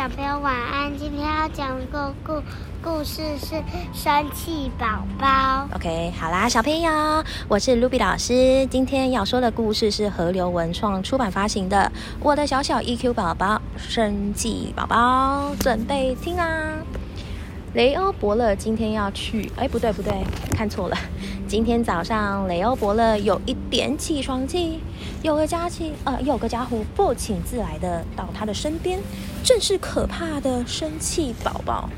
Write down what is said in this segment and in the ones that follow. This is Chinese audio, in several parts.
小朋友晚安。今天要讲个故故事是生气宝宝。OK，好啦，小朋友，我是 Ruby 老师。今天要说的故事是河流文创出版发行的《我的小小 EQ 宝宝生气宝宝》，准备听啦。雷欧伯乐今天要去，哎，不对不对，看错了。今天早上，雷欧伯乐有一点起床气，有个家气，呃，有个家伙不请自来的到他的身边，正是可怕的生气宝宝。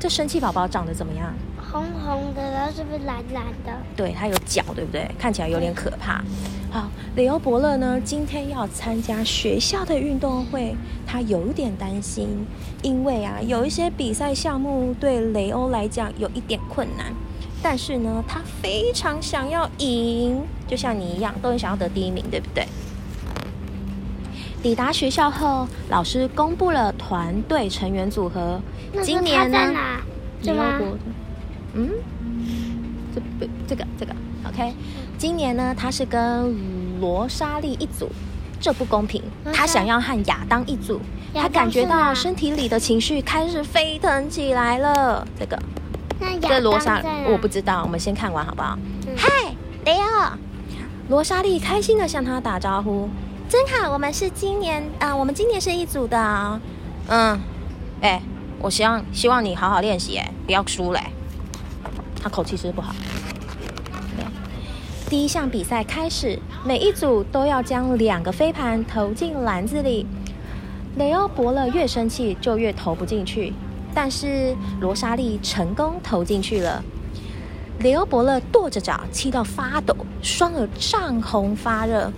这生气宝宝长得怎么样？红红的，然后是不是蓝蓝的？对，它有脚，对不对？看起来有点可怕。好，雷欧伯乐呢，今天要参加学校的运动会，他有一点担心，因为啊，有一些比赛项目对雷欧来讲有一点困难，但是呢，他非常想要赢，就像你一样，都很想要得第一名，对不对？抵达学校后，老师公布了团队成员组合。今年呢他在哪？雷欧伯乐，嗯，这不这个这个 OK，今年呢，他是跟罗莎莉一组，这不公平。他想要和亚当一组，他感觉到身体里的情绪开始沸腾起来了。这个那亚这罗莎当？我不知道，我们先看完好不好？嗯嗨，雷欧，罗莎莉开心的向他打招呼。真好，我们是今年啊、我们今年是一组的啊、嗯，哎、我希望希望你好好练习，哎，不要输嘞。他口气是不好。对，第一项比赛开始，每一组都要将两个飞盘投进篮子里。雷欧伯乐越生气就越投不进去，但是罗莎莉成功投进去了。雷欧伯乐跺着脚，气到发抖，双耳涨红发热。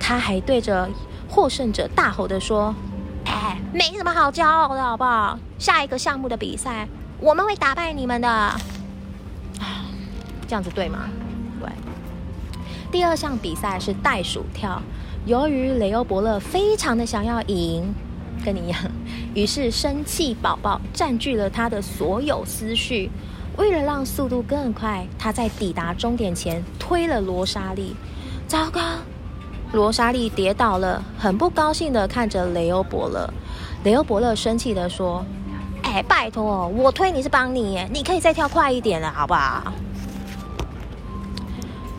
他还对着获胜者大吼的说：“哎，没什么好骄傲的，好不好？下一个项目的比赛，我们会打败你们的。”这样子对吗？对。第二项比赛是袋鼠跳，由于雷欧伯乐非常的想要赢，跟你一样，于是生气宝宝占据了他的所有思绪。为了让速度更快，他在抵达终点前推了罗莎莉。糟糕！罗莎莉跌倒了，很不高兴的看着雷欧伯乐。雷欧伯乐生气的说：“哎，拜托，我推你是帮你，你可以再跳快一点了，好不好？”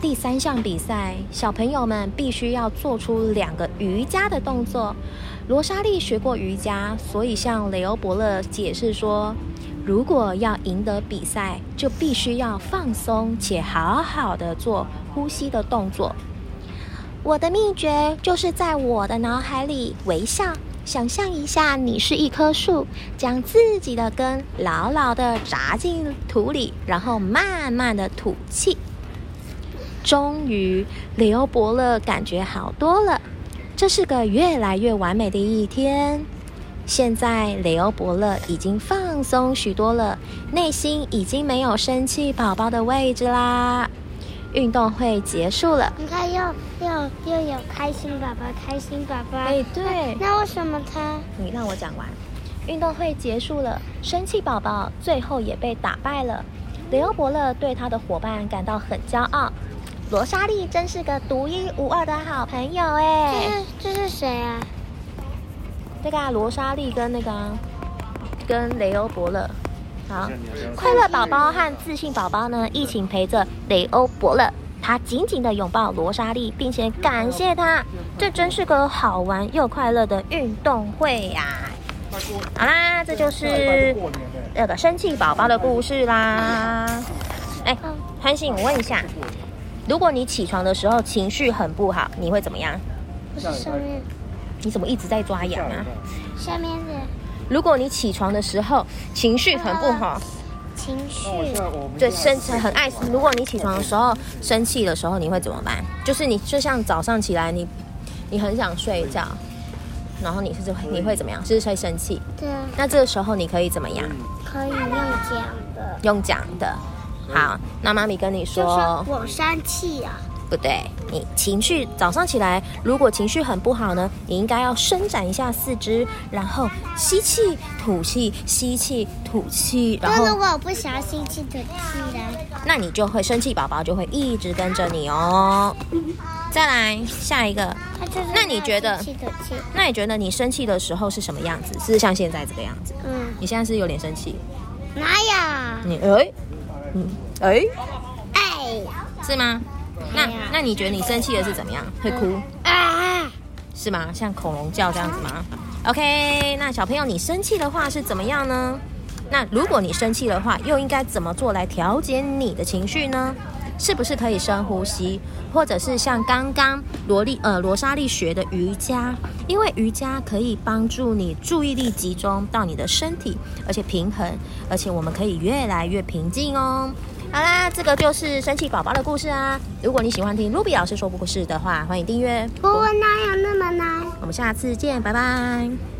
第三项比赛，小朋友们必须要做出两个瑜伽的动作。罗莎莉学过瑜伽，所以向雷欧伯乐解释说，如果要赢得比赛，就必须要放松且好好的做呼吸的动作。我的秘诀就是在我的脑海里微笑，想象一下你是一棵树，将自己的根牢牢的扎进土里，然后慢慢的吐气。终于，雷欧伯乐感觉好多了，这是个越来越完美的一天。现在，雷欧伯乐已经放松许多了，内心已经没有生气宝宝的位置啦。运动会结束了。你看又又又有开心宝宝，开心宝宝。哎对那为什么他？你让我讲完。运动会结束了，生气宝宝最后也被打败了。雷欧伯乐对他的伙伴感到很骄傲。罗莎莉真是个独一无二的好朋友哎！这是这是谁啊？这个啊，罗莎莉跟那个啊跟雷欧伯乐，好，快乐宝宝和自信宝宝呢，一起陪着雷欧伯乐。他紧紧地拥抱罗莎莉，并且感谢他。这真是个好玩又快乐的运动会呀、好啦，这就是那个生气宝宝的故事啦。哎，潘信，我问一下，如果你起床的时候情绪很不好，你会怎么样？不是上面你怎么一直在抓痒啊？下面的如果你起床的时候情绪很不好，情绪。对生气很爱，如果你起床的时候生气的时候，你会怎么办？就是你就像早上起来，你你很想睡觉，然后你是会你会怎么样？就是会生气。对啊，那这个时候你可以怎么样？可以用讲的。用讲的。好，那妈咪跟你就说说，我生气啊，不对，你情绪早上起来，如果情绪很不好呢，你应该要伸展一下四肢，然后吸气吐气，吸气吐气，然后如果我不想要吸气吐气呢？那你就会生气，宝宝就会一直跟着你哦。再来下一个，那你觉得吸气吐气？那你觉得你生气的时候是什么样子？是像现在这个样子？嗯，你现在是有点生气，哪有？你哎，嗯哎，哎是吗？那那你觉得你生气的是怎么样？会哭？啊！是吗？像恐龙叫这样子吗？OK，那小朋友，你生气的话是怎么样呢？那如果你生气的话，又应该怎么做来调节你的情绪呢？是不是可以深呼吸，或者是像刚刚罗莉呃罗莎莉学的瑜伽？因为瑜伽可以帮助你注意力集中到你的身体，而且平衡，而且我们可以越来越平静哦。好啦，这个就是生气宝宝的故事啊。如果你喜欢听 Ruby 老师说故事的话，欢迎订阅。不过哪有那么难？我们下次见，拜拜。